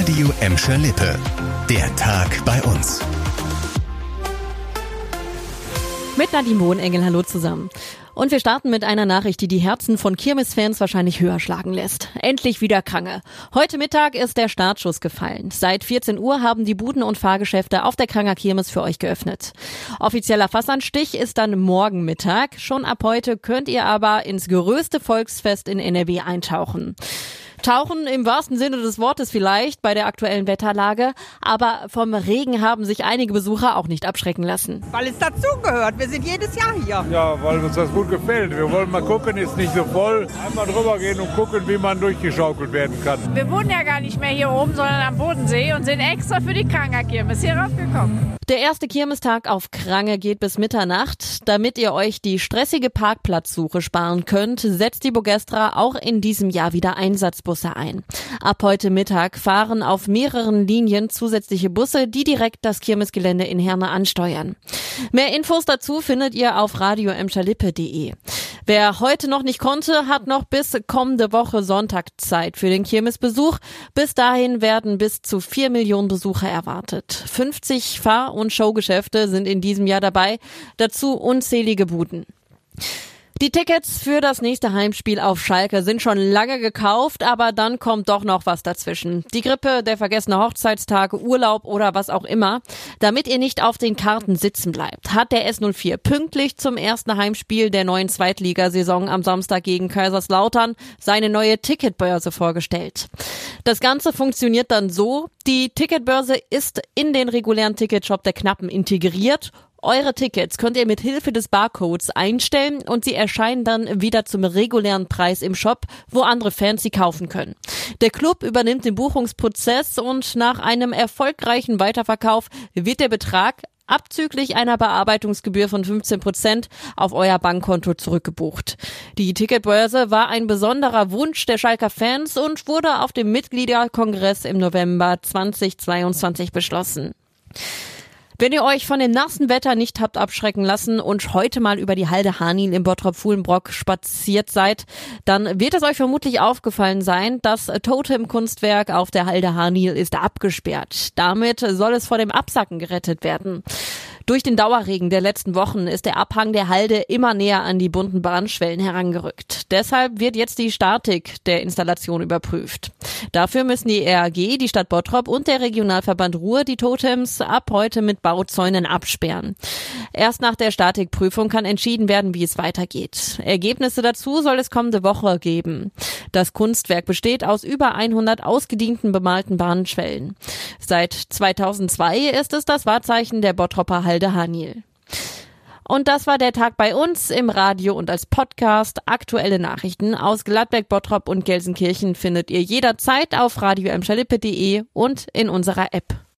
Radio Emscher Lippe. Der Tag bei uns. Mit Nadine Wohnengel, hallo zusammen. Und wir starten mit einer Nachricht, die die Herzen von Kirmes-Fans wahrscheinlich höher schlagen lässt. Endlich wieder Krange. Heute Mittag ist der Startschuss gefallen. Seit 14 Uhr haben die Buden und Fahrgeschäfte auf der Kranger Kirmes für euch geöffnet. Offizieller Fassanstich ist dann morgen Mittag. Schon ab heute könnt ihr aber ins größte Volksfest in NRW eintauchen. Tauchen im wahrsten Sinne des Wortes vielleicht bei der aktuellen Wetterlage, aber vom Regen haben sich einige Besucher auch nicht abschrecken lassen. Weil es dazugehört. Wir sind jedes Jahr hier. Ja, weil uns das gut gefällt. Wir wollen mal gucken, ist nicht so voll. Einmal drüber gehen und gucken, wie man durchgeschaukelt werden kann. Wir wohnen ja gar nicht mehr hier oben, sondern am Bodensee und sind extra für die Krangerkirmes hier raufgekommen. Der erste Kirmestag auf Krange geht bis Mitternacht. Damit ihr euch die stressige Parkplatzsuche sparen könnt, setzt die Bogestra auch in diesem Jahr wieder Einsatzbusse ein. Ab heute Mittag fahren auf mehreren Linien zusätzliche Busse, die direkt das Kirmesgelände in Herne ansteuern. Mehr Infos dazu findet ihr auf radioemschalippe.de. Wer heute noch nicht konnte, hat noch bis kommende Woche Sonntag Zeit für den Kirmesbesuch. Bis dahin werden bis zu vier Millionen Besucher erwartet. 50 Fahr- und Showgeschäfte sind in diesem Jahr dabei, dazu unzählige Buden. Die Tickets für das nächste Heimspiel auf Schalke sind schon lange gekauft, aber dann kommt doch noch was dazwischen. Die Grippe, der vergessene Hochzeitstag, Urlaub oder was auch immer. Damit ihr nicht auf den Karten sitzen bleibt, hat der S04 pünktlich zum ersten Heimspiel der neuen Zweitligasaison am Samstag gegen Kaiserslautern seine neue Ticketbörse vorgestellt. Das Ganze funktioniert dann so, die Ticketbörse ist in den regulären Ticketshop der Knappen integriert eure Tickets könnt ihr mit Hilfe des Barcodes einstellen und sie erscheinen dann wieder zum regulären Preis im Shop, wo andere Fans sie kaufen können. Der Club übernimmt den Buchungsprozess und nach einem erfolgreichen Weiterverkauf wird der Betrag abzüglich einer Bearbeitungsgebühr von 15 Prozent auf euer Bankkonto zurückgebucht. Die Ticketbörse war ein besonderer Wunsch der Schalker Fans und wurde auf dem Mitgliederkongress im November 2022 beschlossen. Wenn ihr euch von dem nassen Wetter nicht habt abschrecken lassen und heute mal über die Halde Hanin im Bottrop-Fuhlenbrock spaziert seid, dann wird es euch vermutlich aufgefallen sein, das Totem-Kunstwerk auf der Halde Hanil ist abgesperrt. Damit soll es vor dem Absacken gerettet werden. Durch den Dauerregen der letzten Wochen ist der Abhang der Halde immer näher an die bunten Bahnschwellen herangerückt. Deshalb wird jetzt die Statik der Installation überprüft. Dafür müssen die RAG, die Stadt Bottrop und der Regionalverband Ruhr die Totems ab heute mit Bauzäunen absperren. Erst nach der Statikprüfung kann entschieden werden, wie es weitergeht. Ergebnisse dazu soll es kommende Woche geben. Das Kunstwerk besteht aus über 100 ausgedienten bemalten Bahnschwellen. Seit 2002 ist es das Wahrzeichen der Bottroper Halde Hanil. Und das war der Tag bei uns im Radio und als Podcast. Aktuelle Nachrichten aus Gladbeck, Bottrop und Gelsenkirchen findet ihr jederzeit auf radio und in unserer App.